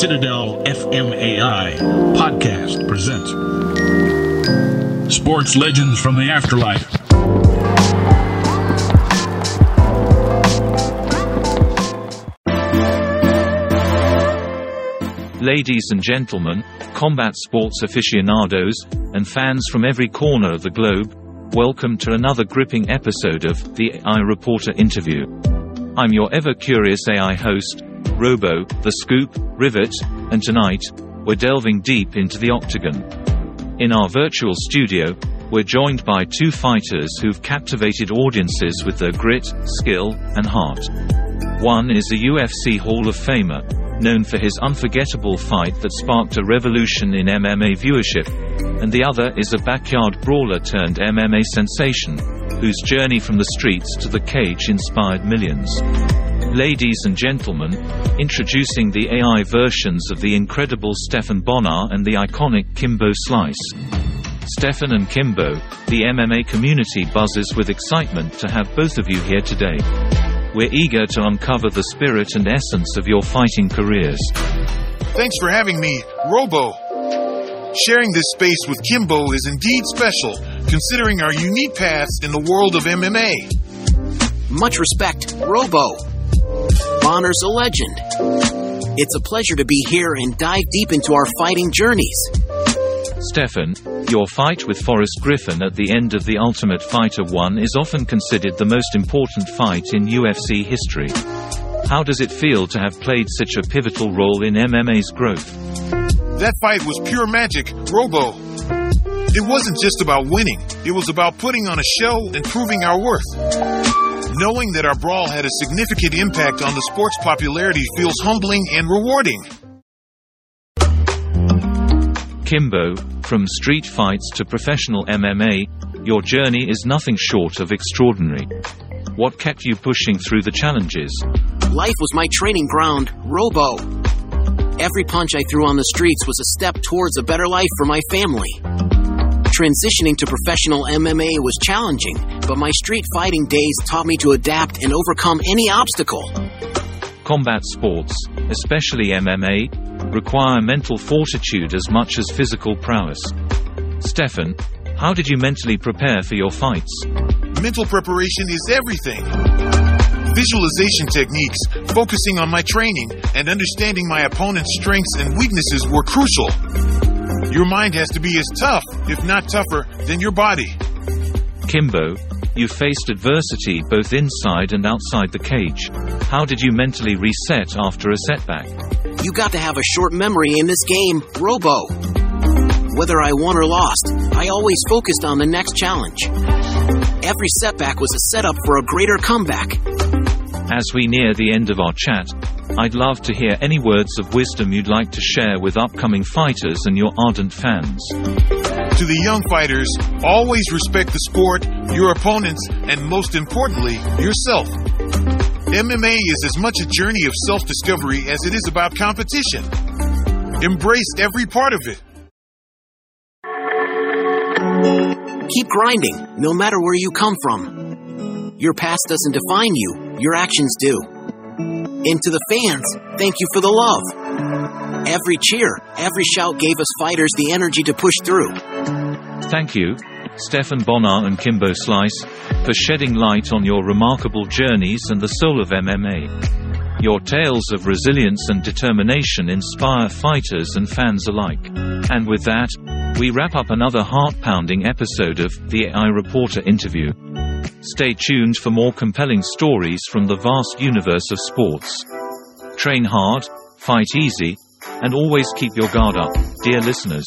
Citadel FMAI podcast presents Sports Legends from the Afterlife. Ladies and gentlemen, combat sports aficionados, and fans from every corner of the globe, welcome to another gripping episode of the AI Reporter Interview. I'm your ever curious AI host, Robo, The Scoop, Rivet, and tonight, we're delving deep into the octagon. In our virtual studio, we're joined by two fighters who've captivated audiences with their grit, skill, and heart. One is a UFC Hall of Famer, known for his unforgettable fight that sparked a revolution in MMA viewership, and the other is a backyard brawler turned MMA sensation, whose journey from the streets to the cage inspired millions. Ladies and gentlemen, introducing the AI versions of the incredible Stephan Bonnar and the iconic Kimbo Slice. Stephan and Kimbo, the MMA community buzzes with excitement to have both of you here today. We're eager to uncover the spirit and essence of your fighting careers. Thanks for having me, Robo. Sharing this space with Kimbo is indeed special, considering our unique paths in the world of MMA. Much respect, Robo. Bonnar's a legend. It's a pleasure to be here and dive deep into our fighting journeys. Stephan, your fight with Forrest Griffin at the end of The Ultimate Fighter 1 is often considered the most important fight in UFC history. How does it feel to have played such a pivotal role in MMA's growth? That fight was pure magic, Robo. It wasn't just about winning, it was about putting on a show and proving our worth. Knowing that our brawl had a significant impact on the sport's popularity feels humbling and rewarding. Kimbo, from street fights to professional MMA, your journey is nothing short of extraordinary. What kept you pushing through the challenges? Life was my training ground, Robo. Every punch I threw on the streets was a step towards a better life for my family. Transitioning to professional MMA was challenging, but my street fighting days taught me to adapt and overcome any obstacle. Combat sports, especially MMA, require mental fortitude as much as physical prowess. Stephan, how did you mentally prepare for your fights? Mental preparation is everything. Visualization techniques, focusing on my training, and understanding my opponent's strengths and weaknesses were crucial. Your mind has to be as tough, if not tougher, than your body. Kimbo, you faced adversity both inside and outside the cage. How did you mentally reset after a setback? You got to have a short memory in this game, Robo. Whether I won or lost, I always focused on the next challenge. Every setback was a setup for a greater comeback. As we near the end of our chat, I'd love to hear any words of wisdom you'd like to share with upcoming fighters and your ardent fans. To the young fighters, always respect the sport, your opponents, and most importantly, yourself. MMA is as much a journey of self discovery as it is about competition. Embrace every part of it. Keep grinding, no matter where you come from. Your past doesn't define you, your actions do. And to the fans, thank you for the love. Every cheer, every shout gave us fighters the energy to push through. Thank you, Stephan Bonnar and Kimbo Slice, for shedding light on your remarkable journeys and the soul of MMA. Your tales of resilience and determination inspire fighters and fans alike. And with that, we wrap up another heart pounding episode of the AI Reporter interview. Stay tuned for more compelling stories from the vast universe of sports. Train hard, fight easy, and always keep your guard up, dear listeners.